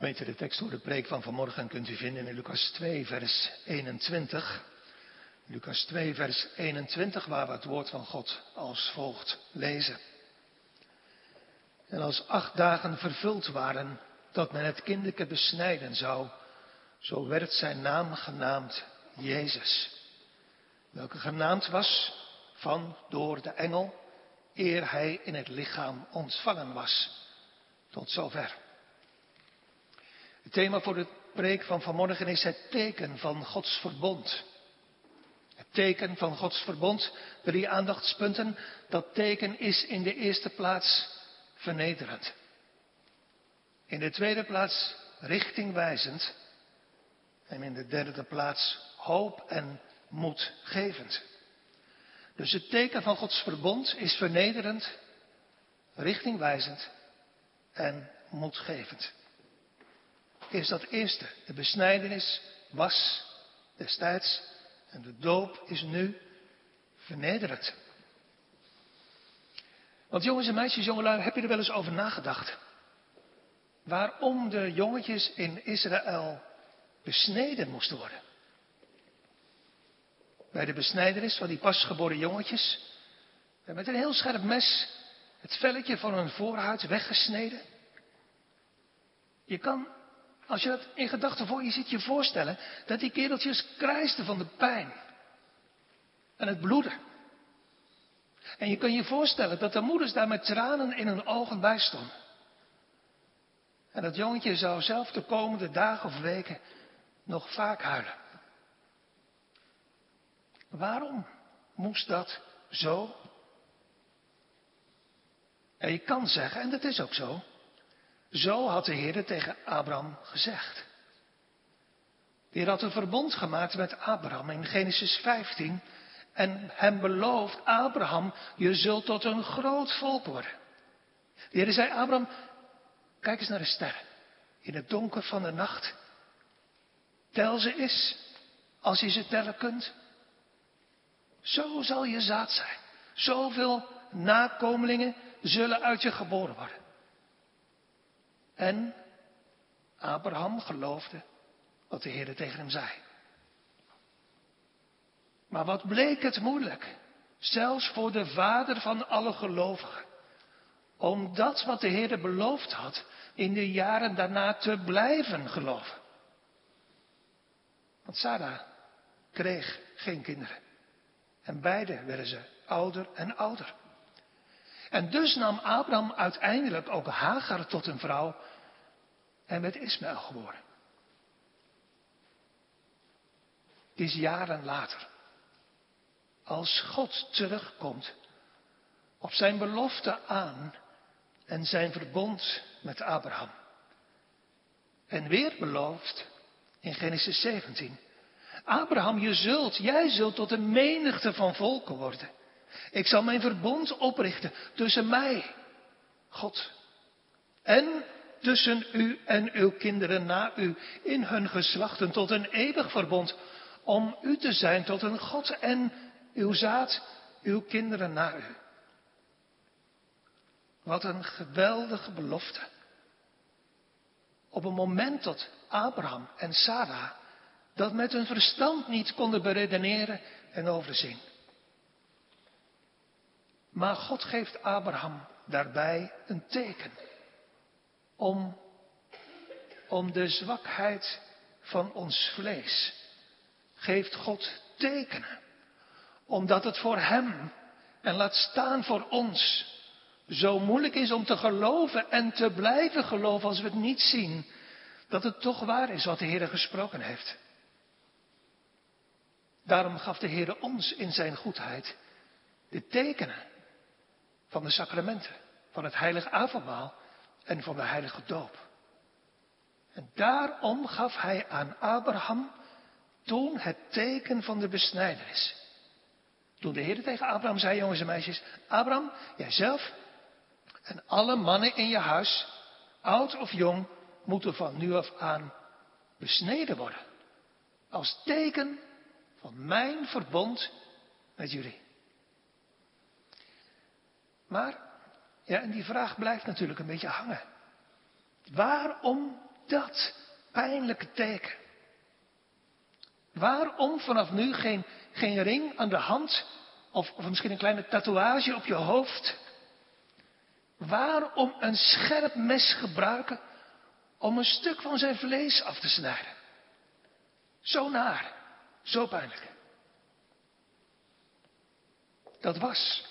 Gemeente, de tekst voor de preek van vanmorgen kunt u vinden in Lucas 2, vers 21. Lucas 2, vers 21, waar we het woord van God als volgt lezen. En als acht dagen vervuld waren dat men het kinderke besnijden zou, zo werd zijn naam genaamd Jezus. Welke genaamd was van door de engel, eer hij in het lichaam ontvangen was. Tot zover. Het thema voor de preek van vanmorgen is het teken van Gods verbond. Het teken van Gods verbond, drie aandachtspunten. Dat teken is in de eerste plaats vernederend. In de tweede plaats richtingwijzend. En in de derde plaats hoop en moedgevend. Dus het teken van Gods verbond is vernederend, richtingwijzend en moedgevend. Is dat eerste. De besnijdenis was destijds en de doop is nu vernederend. Want jongens en meisjes, jongelui, heb je er wel eens over nagedacht? Waarom de jongetjes in Israël besneden moesten worden? Bij de besnijdenis van die pasgeboren jongetjes, met een heel scherp mes het velletje van hun voorhuid weggesneden. Je kan als je dat in gedachten voor je ziet, je voorstellen dat die kereltjes krijsten van de pijn. En het bloeden. En je kan je voorstellen dat de moeders daar met tranen in hun ogen bij stonden. En dat jongetje zou zelf de komende dagen of weken nog vaak huilen. Waarom moest dat zo? En je kan zeggen, en dat is ook zo, zo had de Heer tegen Abraham gezegd. De Heer had een verbond gemaakt met Abraham in Genesis 15 en hem beloofd, Abraham, je zult tot een groot volk worden. De Heer zei, Abraham, kijk eens naar de sterren. In het donker van de nacht. Tel ze eens, als je ze tellen kunt. Zo zal je zaad zijn. Zoveel nakomelingen zullen uit je geboren worden. En Abraham geloofde wat de Heer tegen hem zei. Maar wat bleek het moeilijk, zelfs voor de vader van alle gelovigen, om dat wat de Heer beloofd had in de jaren daarna te blijven geloven. Want Sarah kreeg geen kinderen. En beide werden ze ouder en ouder. En dus nam Abraham uiteindelijk ook Hagar tot een vrouw en werd Ismaël geboren. Het is jaren later, als God terugkomt op zijn belofte aan en zijn verbond met Abraham. En weer belooft in Genesis 17. Abraham, je zult, jij zult tot een menigte van volken worden. Ik zal mijn verbond oprichten tussen mij, God, en tussen u en uw kinderen na u in hun geslachten tot een eeuwig verbond, om u te zijn tot een God en uw zaad, uw kinderen na u. Wat een geweldige belofte. Op een moment dat Abraham en Sarah dat met hun verstand niet konden beredeneren en overzien. Maar God geeft Abraham daarbij een teken om, om de zwakheid van ons vlees. Geeft God tekenen. Omdat het voor Hem en laat staan voor ons zo moeilijk is om te geloven en te blijven geloven als we het niet zien. Dat het toch waar is wat de Heer gesproken heeft. Daarom gaf de Heer ons in zijn goedheid de tekenen van de sacramenten, van het heilige avondmaal en van de heilige doop. En daarom gaf hij aan Abraham toen het teken van de besnijdenis. Toen de Heer tegen Abraham zei, jongens en meisjes, Abraham, jijzelf en alle mannen in je huis, oud of jong, moeten van nu af aan besneden worden. Als teken van mijn verbond met jullie. Maar ja, en die vraag blijft natuurlijk een beetje hangen. Waarom dat pijnlijke teken? Waarom vanaf nu geen, geen ring aan de hand of, of misschien een kleine tatoeage op je hoofd? Waarom een scherp mes gebruiken om een stuk van zijn vlees af te snijden? Zo naar, zo pijnlijk. Dat was.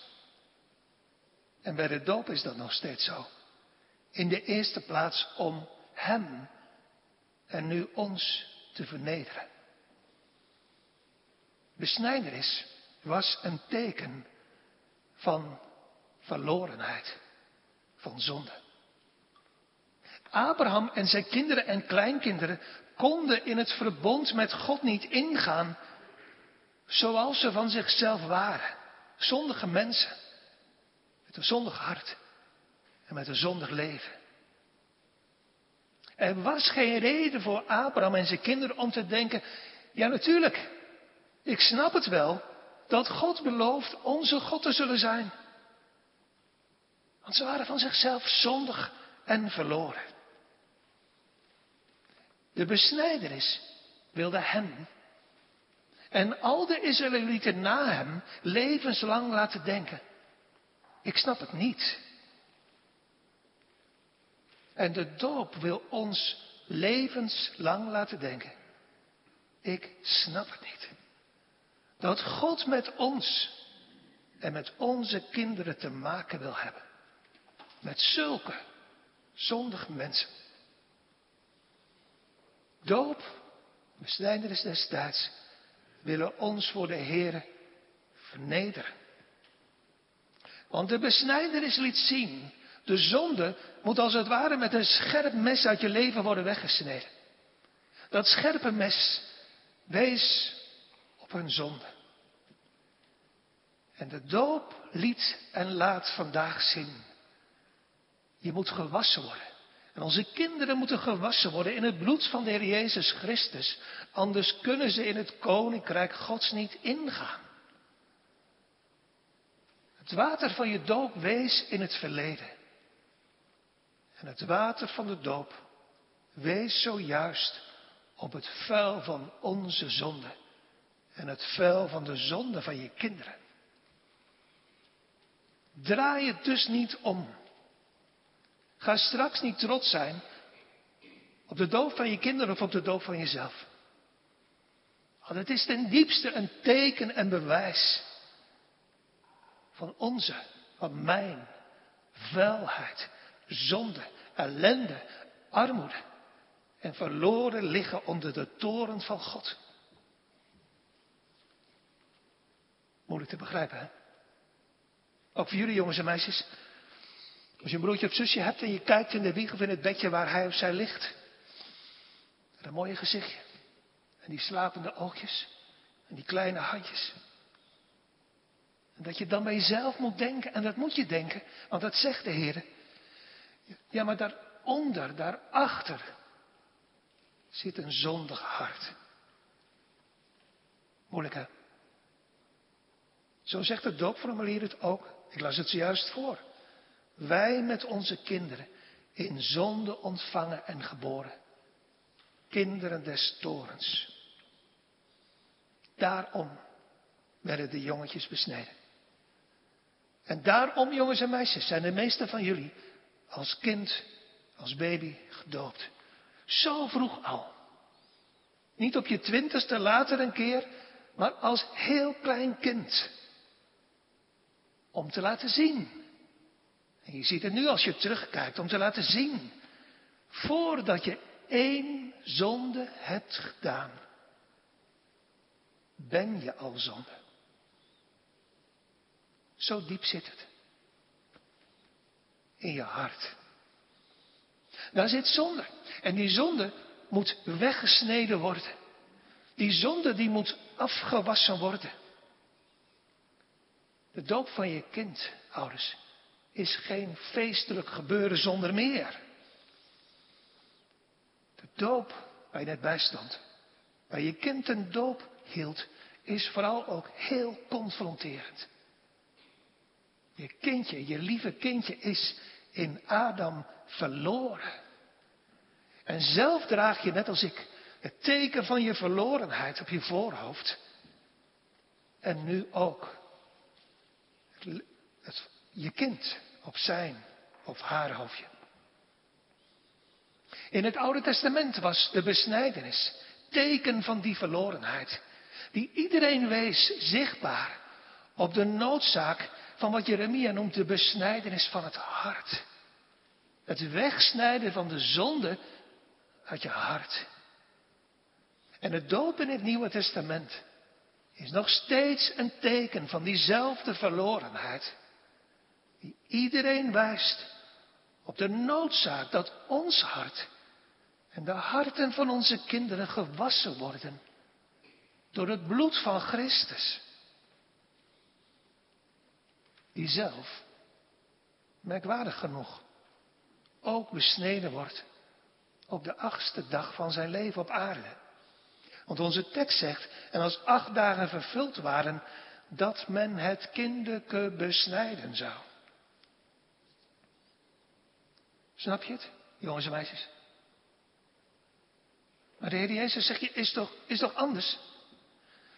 En bij de doop is dat nog steeds zo. In de eerste plaats om Hem en nu ons te vernederen. Besnijderis was een teken van verlorenheid, van zonde. Abraham en zijn kinderen en kleinkinderen konden in het verbond met God niet ingaan zoals ze van zichzelf waren. Zondige mensen. Met een zondig hart. En met een zondig leven. Er was geen reden voor Abraham en zijn kinderen om te denken, ja natuurlijk, ik snap het wel dat God belooft onze God te zullen zijn. Want ze waren van zichzelf zondig en verloren. De besnijderis wilde hem en al de Israëlieten na hem levenslang laten denken. Ik snap het niet. En de doop wil ons levenslang laten denken. Ik snap het niet. Dat God met ons en met onze kinderen te maken wil hebben. Met zulke zondige mensen. Doop, besnijdenis destijds, willen ons voor de Heer vernederen. Want de besnijderis liet zien, de zonde moet als het ware met een scherp mes uit je leven worden weggesneden. Dat scherpe mes wees op hun zonde. En de doop liet en laat vandaag zien. Je moet gewassen worden. En onze kinderen moeten gewassen worden in het bloed van de Heer Jezus Christus. Anders kunnen ze in het koninkrijk Gods niet ingaan. Het water van je doop wees in het verleden. En het water van de doop wees zojuist op het vuil van onze zonde. En het vuil van de zonde van je kinderen. Draai het dus niet om. Ga straks niet trots zijn op de doop van je kinderen of op de doop van jezelf. Want het is ten diepste een teken en bewijs van onze, van mijn vuilheid, zonde, ellende, armoede en verloren liggen onder de toren van God. Moeilijk te begrijpen, hè? Ook voor jullie jongens en meisjes. Als je een broertje of zusje hebt en je kijkt in de wieg of in het bedje waar hij of zij ligt. een mooie gezichtje. En die slapende oogjes. En die kleine handjes. Dat je dan bij jezelf moet denken, en dat moet je denken, want dat zegt de Heer. Ja, maar daaronder, daarachter, zit een zondig hart. Moeilijk hè? Zo zegt het doopformulier het ook. Ik las het zojuist voor. Wij met onze kinderen in zonde ontvangen en geboren. Kinderen des torens. Daarom werden de jongetjes besneden. En daarom, jongens en meisjes, zijn de meesten van jullie als kind, als baby gedoopt. Zo vroeg al. Niet op je twintigste later een keer, maar als heel klein kind. Om te laten zien en je ziet het nu als je terugkijkt om te laten zien. Voordat je één zonde hebt gedaan, ben je al zonde. Zo diep zit het. In je hart. Daar zit zonde. En die zonde moet weggesneden worden. Die zonde die moet afgewassen worden. De doop van je kind, ouders, is geen feestelijk gebeuren zonder meer. De doop waar je net bij stond, waar je kind een doop hield, is vooral ook heel confronterend. Je kindje, je lieve kindje is in Adam verloren. En zelf draag je, net als ik, het teken van je verlorenheid op je voorhoofd. En nu ook je kind op zijn of haar hoofdje. In het Oude Testament was de besnijdenis teken van die verlorenheid, die iedereen wees zichtbaar op de noodzaak van wat Jeremia noemt de besnijdenis van het hart. Het wegsnijden van de zonde uit je hart. En het doop in het Nieuwe Testament is nog steeds een teken van diezelfde verlorenheid. Die iedereen wijst op de noodzaak dat ons hart en de harten van onze kinderen gewassen worden door het bloed van Christus. Die zelf, merkwaardig genoeg, ook besneden wordt op de achtste dag van zijn leven op aarde. Want onze tekst zegt, en als acht dagen vervuld waren, dat men het kinderke besnijden zou. Snap je het, jongens en meisjes? Maar de Heer Jezus zegt, je, is toch, is toch anders?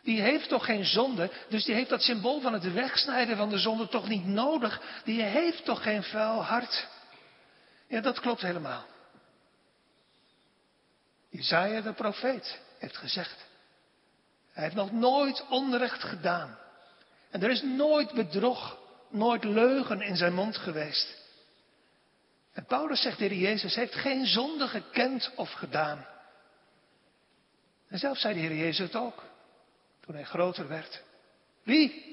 Die heeft toch geen zonde, dus die heeft dat symbool van het wegsnijden van de zonde toch niet nodig. Die heeft toch geen vuil hart. Ja, dat klopt helemaal. Isaiah de profeet heeft gezegd. Hij heeft nog nooit onrecht gedaan. En er is nooit bedrog, nooit leugen in zijn mond geweest. En Paulus zegt, de Heer Jezus heeft geen zonde gekend of gedaan. En zelf zei de Heer Jezus het ook, toen hij groter werd. Wie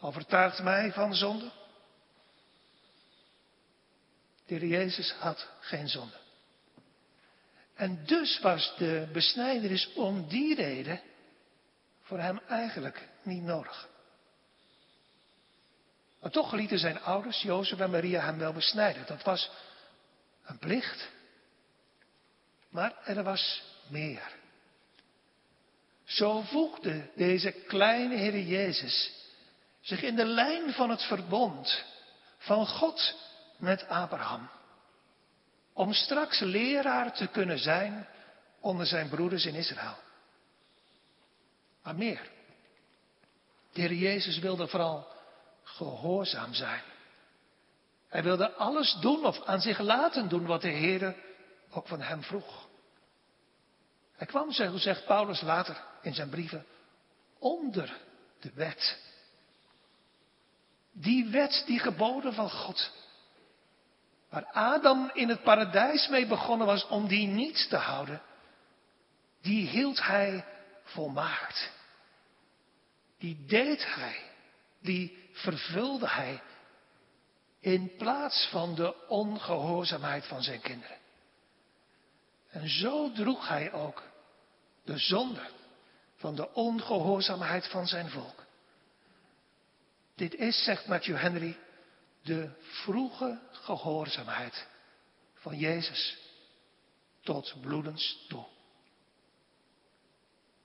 overtuigt mij van zonde? De Heer Jezus had geen zonde. En dus was de besnijdenis om die reden voor hem eigenlijk niet nodig. Maar toch lieten zijn ouders, Jozef en Maria, hem wel besnijden. Dat was een plicht. Maar er was meer. Zo voegde deze kleine Heer Jezus zich in de lijn van het verbond van God met Abraham. Om straks leraar te kunnen zijn onder zijn broeders in Israël. Maar meer. De Heer Jezus wilde vooral gehoorzaam zijn. Hij wilde alles doen of aan zich laten doen wat de Heer ook van hem vroeg. Hij kwam, zegt Paulus later in zijn brieven, onder de wet. Die wet, die geboden van God. Waar Adam in het paradijs mee begonnen was om die niet te houden, die hield hij volmaakt. Die deed hij, die vervulde hij in plaats van de ongehoorzaamheid van zijn kinderen. En zo droeg hij ook de zonde van de ongehoorzaamheid van zijn volk. Dit is, zegt Matthew Henry, de vroege gehoorzaamheid van Jezus tot bloedens toe.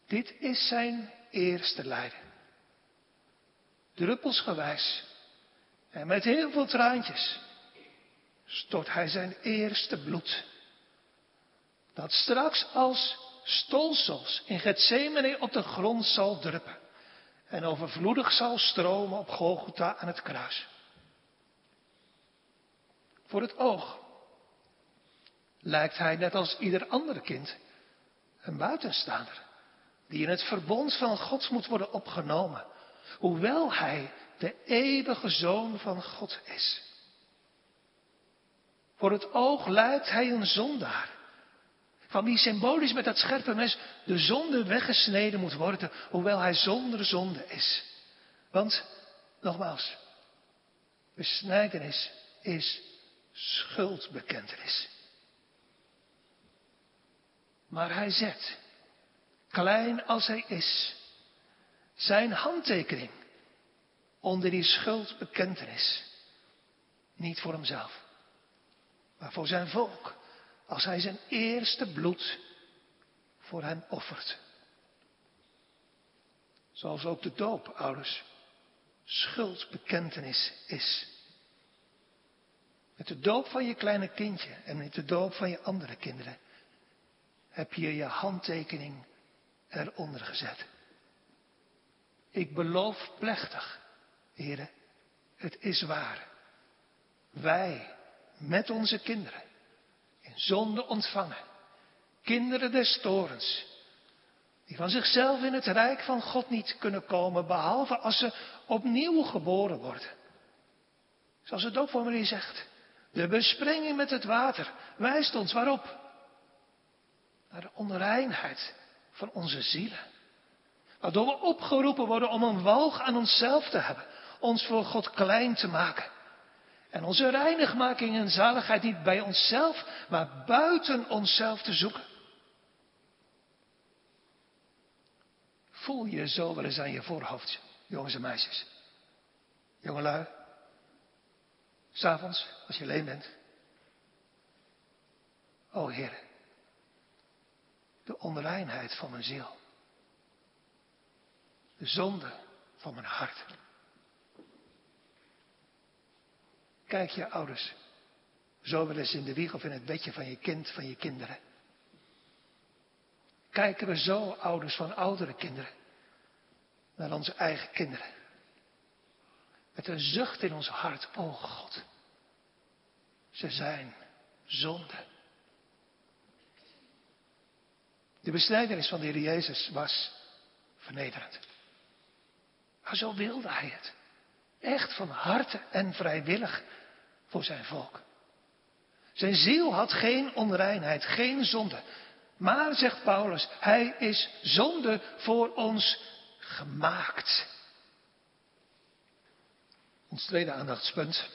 Dit is zijn eerste lijden. Druppelsgewijs en met heel veel traantjes stort hij zijn eerste bloed. Dat straks als stolsels in Gethsemane op de grond zal druppen en overvloedig zal stromen op Golgotha aan het kruis. Voor het oog lijkt hij net als ieder ander kind een buitenstaander die in het verbond van God moet worden opgenomen, hoewel hij de eeuwige zoon van God is. Voor het oog lijkt hij een zondaar van wie symbolisch met dat scherpe mes de zonde weggesneden moet worden, hoewel hij zonder zonde is. Want, nogmaals, besnijdenis is schuldbekentenis. Maar hij zet, klein als hij is, zijn handtekening onder die schuldbekentenis. Niet voor hemzelf, maar voor zijn volk als hij zijn eerste bloed voor hen offert. Zoals ook de doop, ouders, schuldbekentenis is. Met de doop van je kleine kindje en met de doop van je andere kinderen heb je je handtekening eronder gezet. Ik beloof plechtig, heren, het is waar. Wij met onze kinderen in zonde ontvangen, kinderen des torens, die van zichzelf in het rijk van God niet kunnen komen, behalve als ze opnieuw geboren worden. Zoals het doopformulier zegt. De besprenging met het water wijst ons waarop? Naar de onreinheid van onze zielen. Waardoor we opgeroepen worden om een walg aan onszelf te hebben. Ons voor God klein te maken. En onze reinigmaking en zaligheid niet bij onszelf, maar buiten onszelf te zoeken. Voel je zo wel eens aan je voorhoofd, jongens en meisjes. Jongelui. S'avonds, als je alleen bent. O Heer, de onreinheid van mijn ziel. De zonde van mijn hart. Kijk je ouders zo wel eens in de wieg of in het bedje van je kind, van je kinderen. Kijken we zo, ouders van oudere kinderen, naar onze eigen kinderen. Met een zucht in ons hart, o God, ze zijn zonde. De besnijdenis van de Heer Jezus was vernederend. Maar zo wilde hij het. Echt van harte en vrijwillig voor zijn volk. Zijn ziel had geen onreinheid, geen zonde. Maar, zegt Paulus, hij is zonde voor ons gemaakt. Ons tweede aandachtspunt.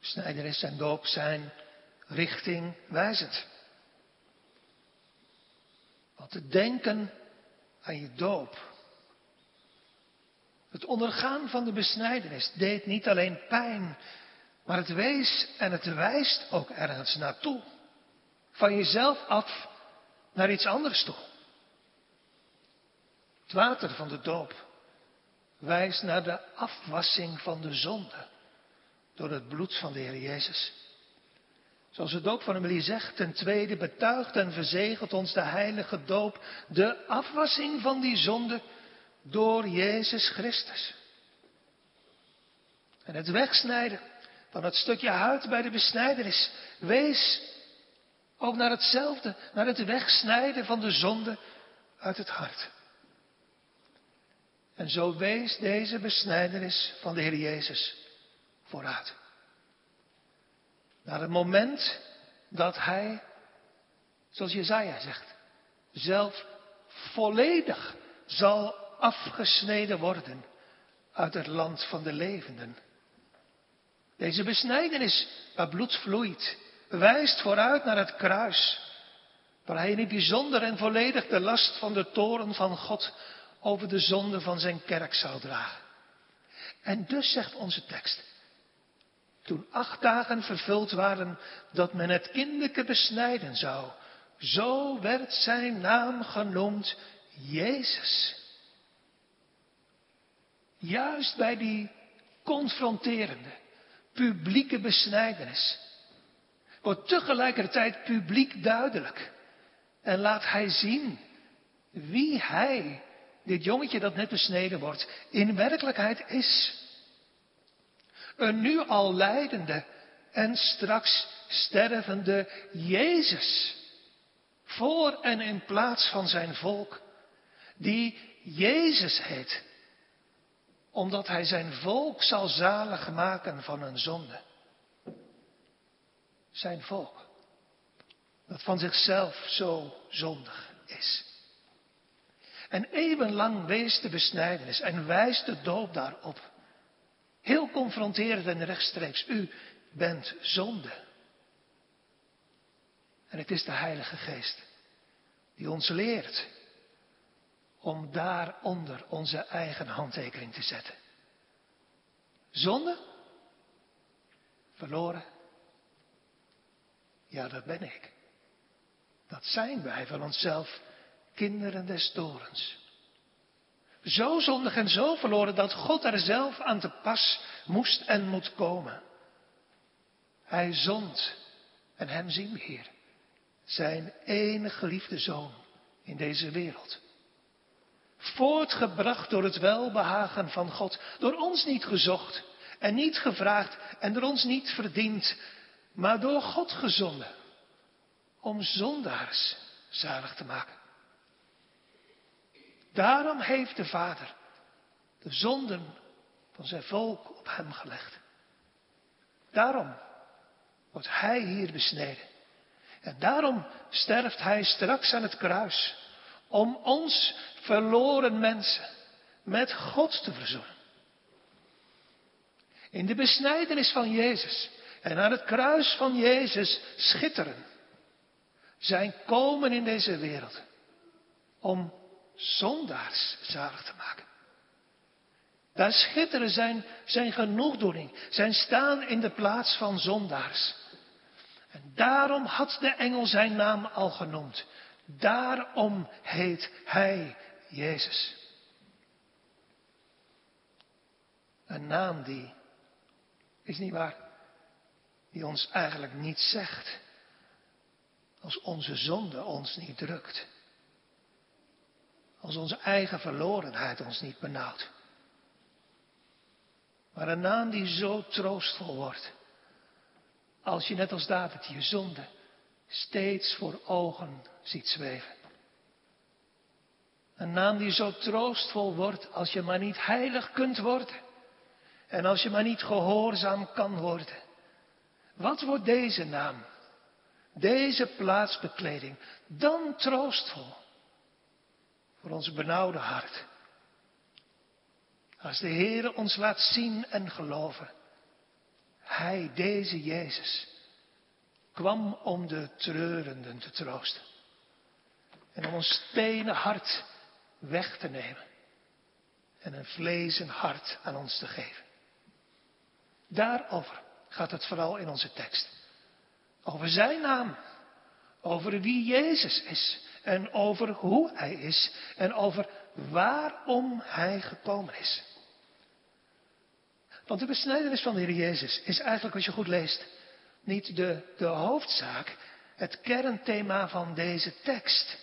Snijderis en doop zijn richting wijzend. Want te denken aan je doop. Het ondergaan van de besnijdenis deed niet alleen pijn, maar het wees en het wijst ook ergens naartoe. Van jezelf af naar iets anders toe. Het water van de doop wijst naar de afwassing van de zonde door het bloed van de Heer Jezus. Zoals het doop van Emilie zegt, ten tweede betuigt en verzegelt ons de heilige doop de afwassing van die zonde door Jezus Christus. En het wegsnijden van het stukje huid bij de besnijdenis wees ook naar hetzelfde, naar het wegsnijden van de zonde uit het hart. En zo wees deze besnijdenis van de Heer Jezus vooruit. Naar het moment dat Hij, zoals Jezaja zegt, zelf volledig zal afgesneden worden uit het land van de levenden. Deze besnijdenis waar bloed vloeit, wijst vooruit naar het kruis, waar hij in het bijzonder en volledig de last van de toren van God over de zonde van zijn kerk zou dragen. En dus zegt onze tekst, toen acht dagen vervuld waren dat men het kinderke besnijden zou, zo werd zijn naam genoemd Jezus. Juist bij die confronterende, publieke besnijdenis wordt tegelijkertijd publiek duidelijk. En laat hij zien wie hij, dit jongetje dat net besneden wordt, in werkelijkheid is. Een nu al leidende en straks stervende Jezus. Voor en in plaats van zijn volk. Die Jezus heet. Omdat hij zijn volk zal zalig maken van een zonde. Zijn volk. Dat van zichzelf zo zondig is. En eeuwenlang wees de besnijdenis en wijst de doop daarop. Heel confronterend en rechtstreeks. U bent zonde. En het is de Heilige Geest die ons leert om daaronder onze eigen handtekening te zetten. Zonde? Verloren? Ja, dat ben ik. Dat zijn wij van onszelf, kinderen des torens. Zo zondig en zo verloren dat God er zelf aan te pas moest en moet komen. Hij zond en hem zien we hier. zijn enige geliefde zoon in deze wereld. Voortgebracht door het welbehagen van God, door ons niet gezocht en niet gevraagd en door ons niet verdiend, maar door God gezonden om zondaars zalig te maken. Daarom heeft de Vader de zonden van zijn volk op hem gelegd. Daarom wordt hij hier besneden. En daarom sterft hij straks aan het kruis. Om ons verloren mensen met God te verzoenen. In de besnijdenis van Jezus en aan het kruis van Jezus schitteren. Zijn komen in deze wereld om zondaars zalig te maken. Daar schitteren zijn, zijn genoegdoening, zijn staan in de plaats van zondaars. En daarom had de engel zijn naam al genoemd. Daarom heet hij Jezus. Een naam die, is niet waar, die ons eigenlijk niet zegt. Als onze zonde ons niet drukt. Als onze eigen verlorenheid ons niet benauwt. Maar een naam die zo troostvol wordt. Als je net als David je zonde steeds voor ogen ziet zweven. Een naam die zo troostvol wordt als je maar niet heilig kunt worden. En als je maar niet gehoorzaam kan worden. Wat wordt deze naam? Deze plaatsbekleding dan troostvol voor ons benauwde hart. Als de Heer ons laat zien en geloven. Hij, deze Jezus, kwam om de treurenden te troosten. En om ons stenen hart weg te nemen. En een vlezen hart aan ons te geven. Daarover gaat het vooral in onze tekst. Over zijn naam. Over wie Jezus is. En over hoe hij is. En over waarom hij gekomen is. Want de besnijdenis van de Heer Jezus is eigenlijk, als je goed leest, niet de, de hoofdzaak, het kernthema van deze tekst.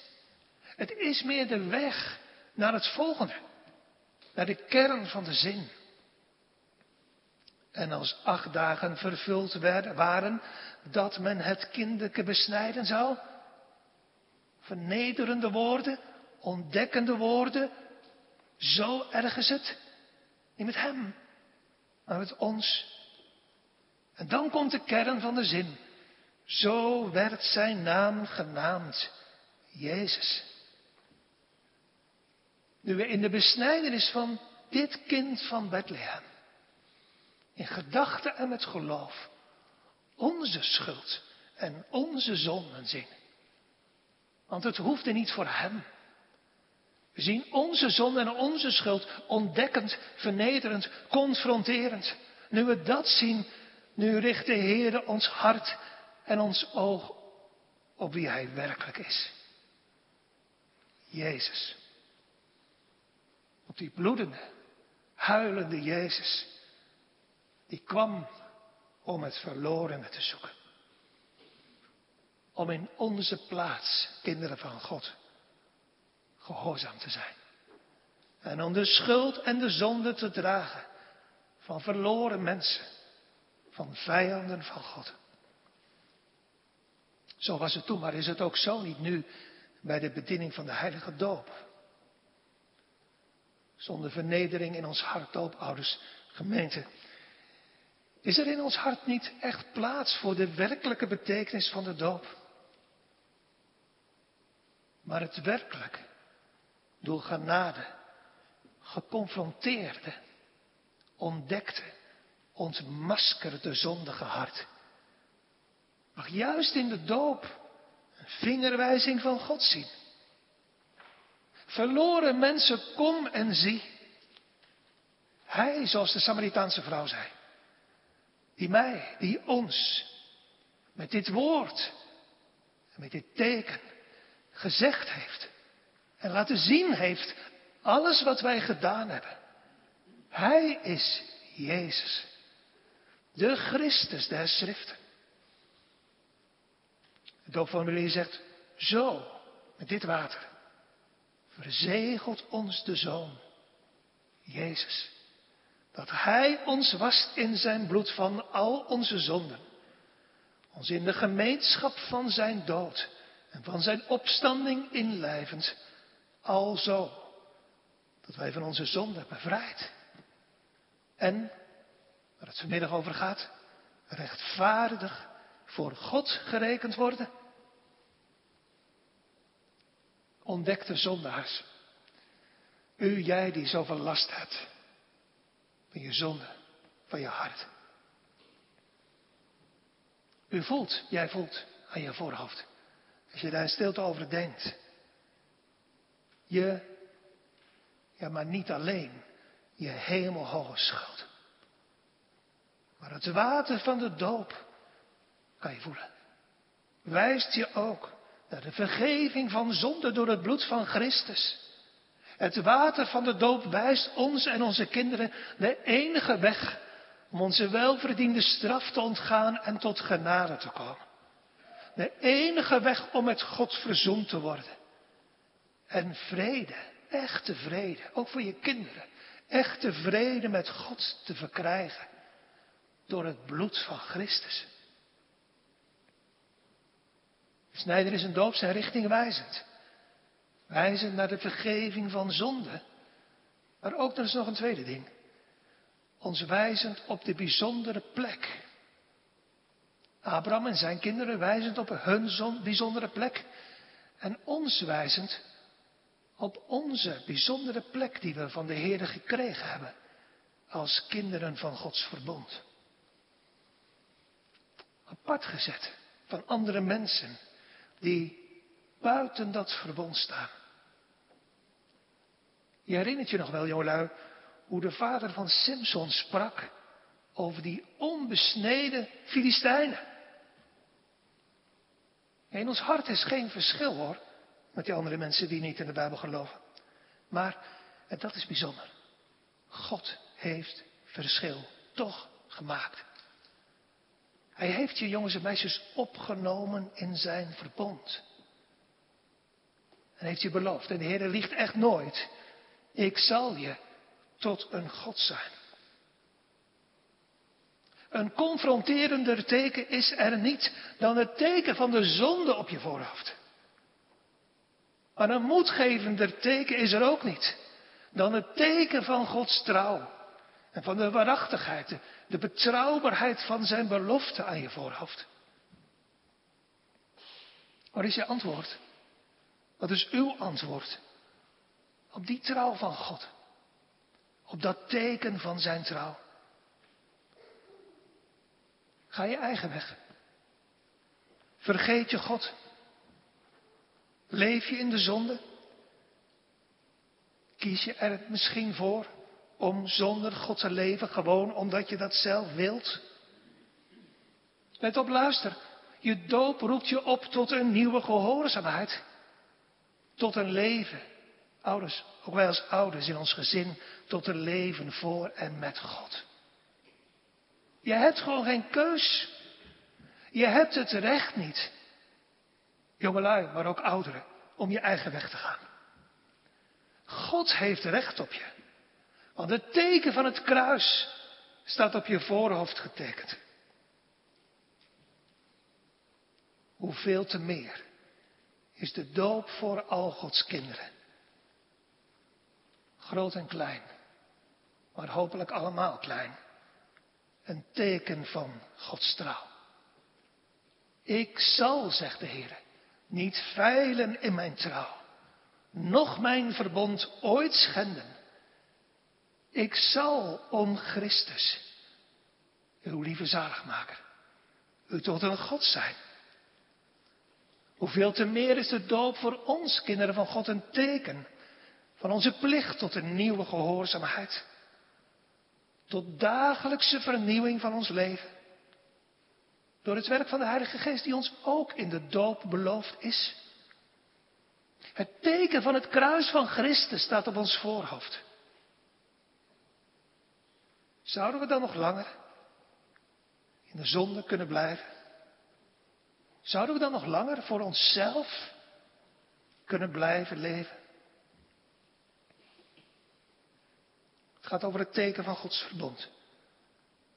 Het is meer de weg naar het volgende, naar de kern van de zin. En als acht dagen vervuld werden, waren dat men het kinderke besnijden zou, vernederende woorden, ontdekkende woorden, zo erg is het. Niet met hem, maar met ons. En dan komt de kern van de zin. Zo werd zijn naam genaamd, Jezus. Nu we in de besnijdenis van dit kind van Bethlehem, in gedachten en met geloof, onze schuld en onze zonden zien. Want het hoefde niet voor hem. We zien onze zonde en onze schuld ontdekkend, vernederend, confronterend. Nu we dat zien, nu richt de Heer ons hart en ons oog op wie Hij werkelijk is. Jezus. Op die bloedende, huilende Jezus. Die kwam om het verlorene te zoeken. Om in onze plaats, kinderen van God, gehoorzaam te zijn. En om de schuld en de zonde te dragen van verloren mensen, van vijanden van God. Zo was het toen, maar is het ook zo niet nu bij de bediening van de heilige doop. Zonder vernedering in ons hart, doopouders, gemeente. Is er in ons hart niet echt plaats voor de werkelijke betekenis van de doop? Maar het werkelijk door genade geconfronteerde, ontdekte, ontmaskerde zondige hart. Mag juist in de doop een vingerwijzing van God zien. Verloren mensen, kom en zie. Hij, zoals de Samaritaanse vrouw zei, die mij, die ons, met dit woord, met dit teken, gezegd heeft en laten zien heeft alles wat wij gedaan hebben. Hij is Jezus, de Christus der Schriften. De doopformulier zegt, zo, met dit water, verzegelt ons de Zoon, Jezus, dat Hij ons wast in zijn bloed van al onze zonden, ons in de gemeenschap van zijn dood en van zijn opstanding inlijvend, alzo, dat wij van onze zonden bevrijd. En, waar het vanmiddag over gaat, rechtvaardig voor God gerekend worden. Ontdekte zondaars. U, jij die zoveel last hebt. Van je zonde, van je hart. U voelt, jij voelt aan je voorhoofd. Als je daar in stilte over denkt. Je, ja maar niet alleen, je hemelhoge schuld. Maar het water van de doop kan je voelen. Wijst je ook de vergeving van zonde door het bloed van Christus. Het water van de doop wijst ons en onze kinderen de enige weg om onze welverdiende straf te ontgaan en tot genade te komen. De enige weg om met God verzoend te worden. En vrede, echte vrede, ook voor je kinderen, echte vrede met God te verkrijgen door het bloed van Christus. Snijder is een doop zijn richting wijzend. Wijzend naar de vergeving van zonde. Maar ook, er is nog een tweede ding. Ons wijzend op de bijzondere plek. Abraham en zijn kinderen wijzend op hun bijzondere plek. En ons wijzend op onze bijzondere plek die we van de Heer gekregen hebben. Als kinderen van Gods verbond. Apart gezet van andere mensen die buiten dat verbond staan. Je herinnert je nog wel, jongelui, hoe de vader van Simson sprak over die onbesneden Filistijnen. In ons hart is geen verschil hoor, met die andere mensen die niet in de Bijbel geloven. Maar, en dat is bijzonder, God heeft verschil toch gemaakt. Hij heeft je jongens en meisjes opgenomen in zijn verbond. En heeft je beloofd, en de Heer liegt echt nooit, ik zal je tot een God zijn. Een confronterender teken is er niet dan het teken van de zonde op je voorhoofd. Maar een moedgevender teken is er ook niet dan het teken van Gods trouw en van de waarachtigheid, de betrouwbaarheid van zijn belofte aan je voorhoofd. Wat is je antwoord? Wat is uw antwoord op die trouw van God? Op dat teken van zijn trouw? Ga je eigen weg. Vergeet je God. Leef je in de zonde? Kies je er misschien voor om zonder God te leven, gewoon omdat je dat zelf wilt? Let op, luister. Je doop roept je op tot een nieuwe gehoorzaamheid. Tot een leven. Ouders, ook wij als ouders in ons gezin, tot een leven voor en met God. Je hebt gewoon geen keus. Je hebt het recht niet. Jongelui, maar ook ouderen, om je eigen weg te gaan. God heeft recht op je. Want het teken van het kruis staat op je voorhoofd getekend. Hoeveel te meer is de doop voor al Gods kinderen. Groot en klein, maar hopelijk allemaal klein. Een teken van Gods trouw. Ik zal, zegt de Heer, niet veilen in mijn trouw, noch mijn verbond ooit schenden. Ik zal om Christus, uw lieve zaligmaker, u tot een God zijn. Hoeveel te meer is de doop voor ons, kinderen van God, een teken van onze plicht tot een nieuwe gehoorzaamheid. Tot dagelijkse vernieuwing van ons leven. Door het werk van de Heilige Geest die ons ook in de doop beloofd is. Het teken van het kruis van Christus staat op ons voorhoofd. Zouden we dan nog langer in de zonde kunnen blijven? Zouden we dan nog langer voor onszelf kunnen blijven leven? Het gaat over het teken van Gods verbond.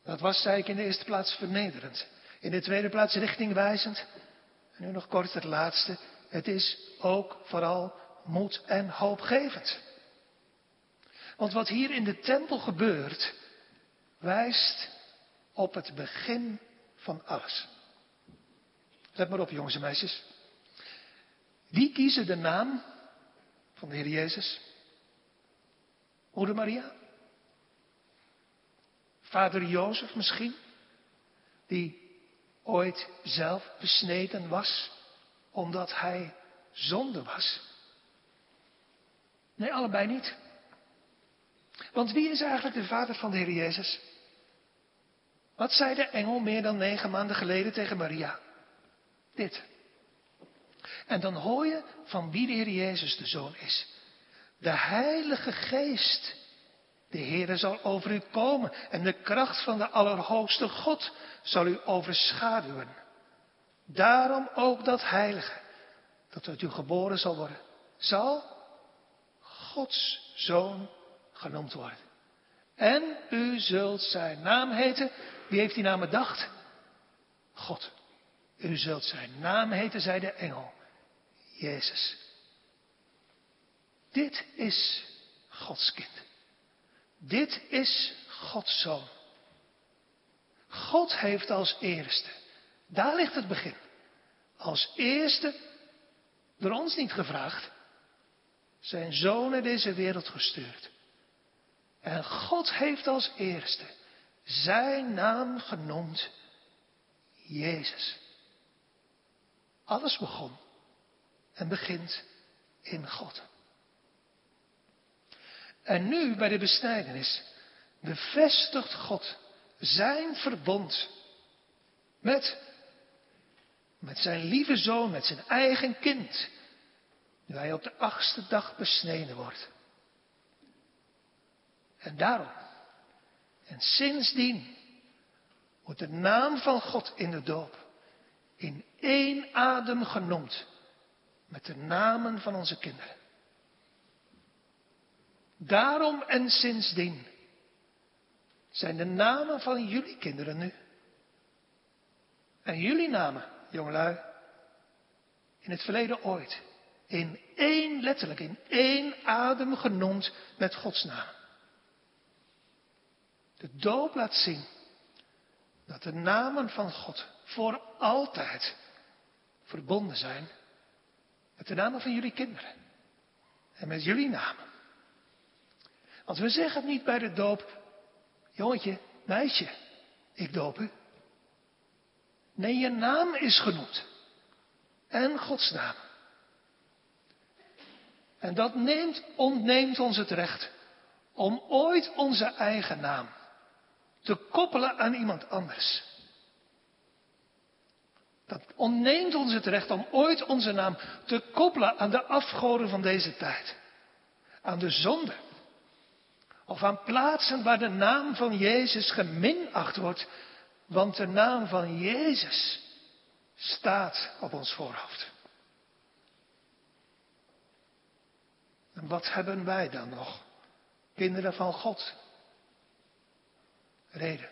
Dat was, zei ik, in de eerste plaats vernederend. In de tweede plaats richtingwijzend. En nu nog kort het laatste. Het is ook vooral moed en hoopgevend. Want wat hier in de tempel gebeurt, wijst op het begin van alles. Let maar op, jongens en meisjes. Wie kiezen de naam van de Heer Jezus? Moeder Maria? Vader Jozef misschien? Die ooit zelf besneden was omdat hij zonde was? Nee, allebei niet. Want wie is eigenlijk de vader van de Heer Jezus? Wat zei de engel meer dan negen maanden geleden tegen Maria? Dit. En dan hoor je van wie de Heer Jezus de Zoon is. De Heilige Geest. De Heere zal over u komen en de kracht van de Allerhoogste God zal u overschaduwen. Daarom ook dat Heilige, dat uit u geboren zal worden, zal Gods Zoon genoemd worden. En u zult zijn naam heten. Wie heeft die naam bedacht? God. U zult zijn naam heten, zei de engel. Jezus. Dit is Gods kind. Dit is Gods zoon. God heeft als eerste, daar ligt het begin, als eerste, door ons niet gevraagd, zijn zoon naar deze wereld gestuurd. En God heeft als eerste zijn naam genoemd Jezus. Alles begon en begint in God. En nu bij de besnijdenis bevestigt God zijn verbond met, met zijn lieve zoon, met zijn eigen kind, nu hij op de achtste dag besneden wordt. En daarom, en sindsdien, wordt de naam van God in de doop in één adem genoemd met de namen van onze kinderen. Daarom en sindsdien zijn de namen van jullie kinderen nu. En jullie namen, jongelui, in het verleden ooit, in één, letterlijk in één adem genoemd met Gods naam. De doop laat zien dat de namen van God voor altijd verbonden zijn met de namen van jullie kinderen. En met jullie namen. Want we zeggen niet bij de doop, jongetje, meisje, ik doop u. Nee, je naam is genoemd. En Gods naam. En dat neemt, ontneemt ons het recht om ooit onze eigen naam te koppelen aan iemand anders. Dat ontneemt ons het recht om ooit onze naam te koppelen aan de afgoden van deze tijd. Aan de zonde. Of aan plaatsen waar de naam van Jezus geminacht wordt. Want de naam van Jezus staat op ons voorhoofd. En wat hebben wij dan nog, kinderen van God? Reden.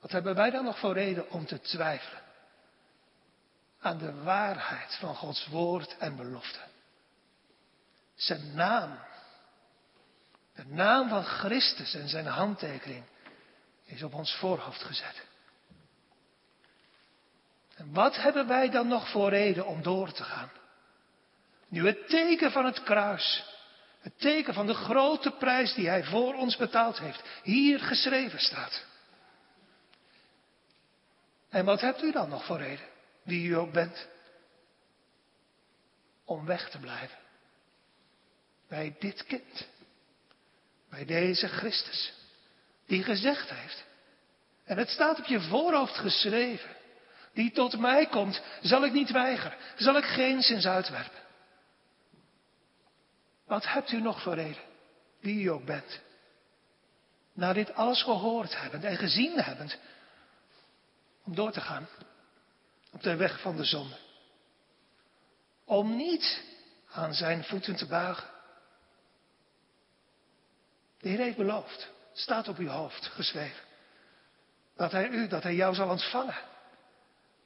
Wat hebben wij dan nog voor reden om te twijfelen aan de waarheid van Gods woord en belofte? Zijn naam, de naam van Christus en zijn handtekening is op ons voorhoofd gezet. En wat hebben wij dan nog voor reden om door te gaan? Nu het teken van het kruis, het teken van de grote prijs die Hij voor ons betaald heeft, hier geschreven staat. En wat hebt u dan nog voor reden, wie u ook bent, om weg te blijven? Bij dit kind, bij deze Christus, die gezegd heeft, en het staat op je voorhoofd geschreven, die tot mij komt, zal ik niet weigeren, zal ik geen zins uitwerpen. Wat hebt u nog voor reden, wie u ook bent? Na dit alles gehoord hebbend en gezien hebbend, om door te gaan. op de weg van de zonde. Om niet aan zijn voeten te buigen. De Heer heeft beloofd, staat op uw hoofd geschreven, dat hij u, dat hij jou zal ontvangen.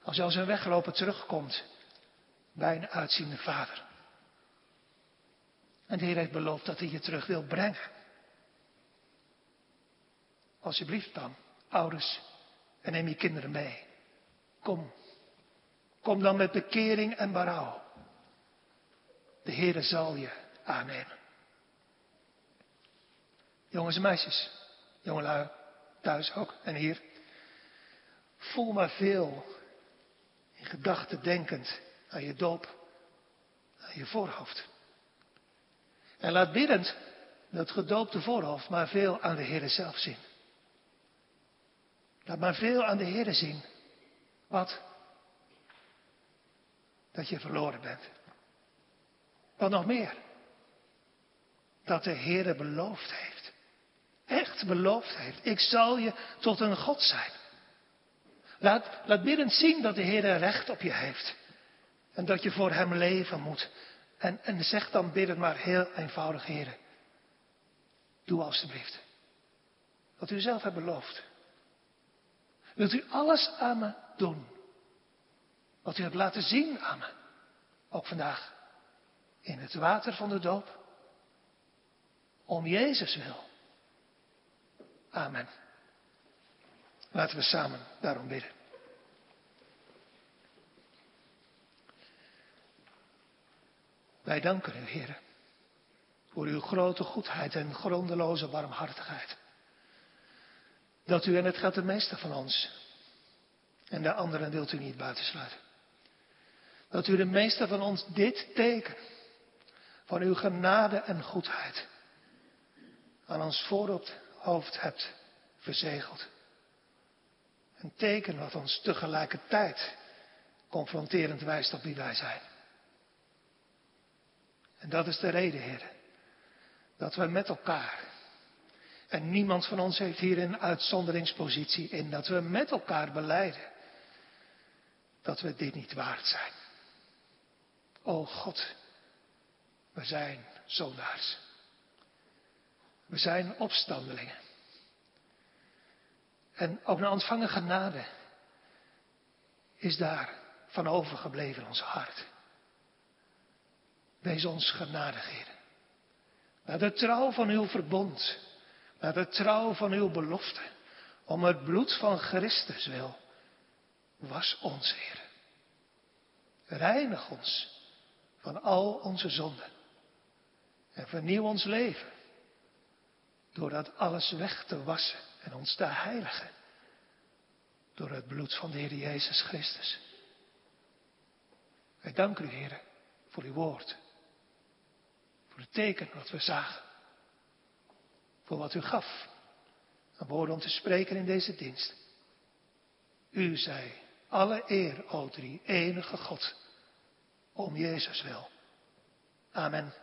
Als je als een wegloper terugkomt bij een uitziende vader. En de Heer heeft beloofd dat hij je terug wil brengen. Alsjeblieft dan, ouders, en neem je kinderen mee. Kom. Kom dan met bekering en berouw. De Heere zal je aannemen. Jongens en meisjes, jongelui, thuis ook en hier. Voel maar veel in gedachten denkend aan je doop, aan je voorhoofd. En laat biddend dat gedoopte voorhoofd maar veel aan de Heere zelf zien. Laat maar veel aan de Heere zien. Wat? Dat je verloren bent. Wat nog meer? Dat de Heere beloofd heeft. Echt beloofd heeft. Ik zal je tot een God zijn. Laat, laat biddend zien dat de Heer recht op je heeft. En dat je voor Hem leven moet. En, en zeg dan biddend maar heel eenvoudig, Heer. Doe alstublieft. Wat u zelf hebt beloofd. Wilt u alles aan me doen? Wat u hebt laten zien aan me. Ook vandaag. In het water van de doop. Om Jezus wil. Amen. Laten we samen daarom bidden. Wij danken u, Heer, voor uw grote goedheid en grondeloze barmhartigheid. Dat u, en het gaat de meeste van ons, en de anderen wilt u niet buitensluiten. Dat u de meeste van ons dit teken van uw genade en goedheid aan ons voorhoofd hebt verzegeld. Een teken wat ons tegelijkertijd confronterend wijst op wie wij zijn. En dat is de reden, Heer, dat we met elkaar, en niemand van ons heeft hier een uitzonderingspositie in, dat we met elkaar beleiden dat we dit niet waard zijn. O God, we zijn zondaars. We zijn opstandelingen. En op een ontvangen genade is daar van overgebleven ons hart. Wees ons genadig, Heer. Naar de trouw van uw verbond. Naar de trouw van uw belofte. Om het bloed van Christus wil. Was ons, Heer. Reinig ons van al onze zonden. En vernieuw ons leven. Door dat alles weg te wassen en ons te heiligen. Door het bloed van de Heer Jezus Christus. Wij danken u, Heer, voor uw woord. Voor het teken wat we zagen. Voor wat u gaf. Aan woorden om te spreken in deze dienst. U zei, alle eer, o drie, enige God. Om Jezus wil. Amen.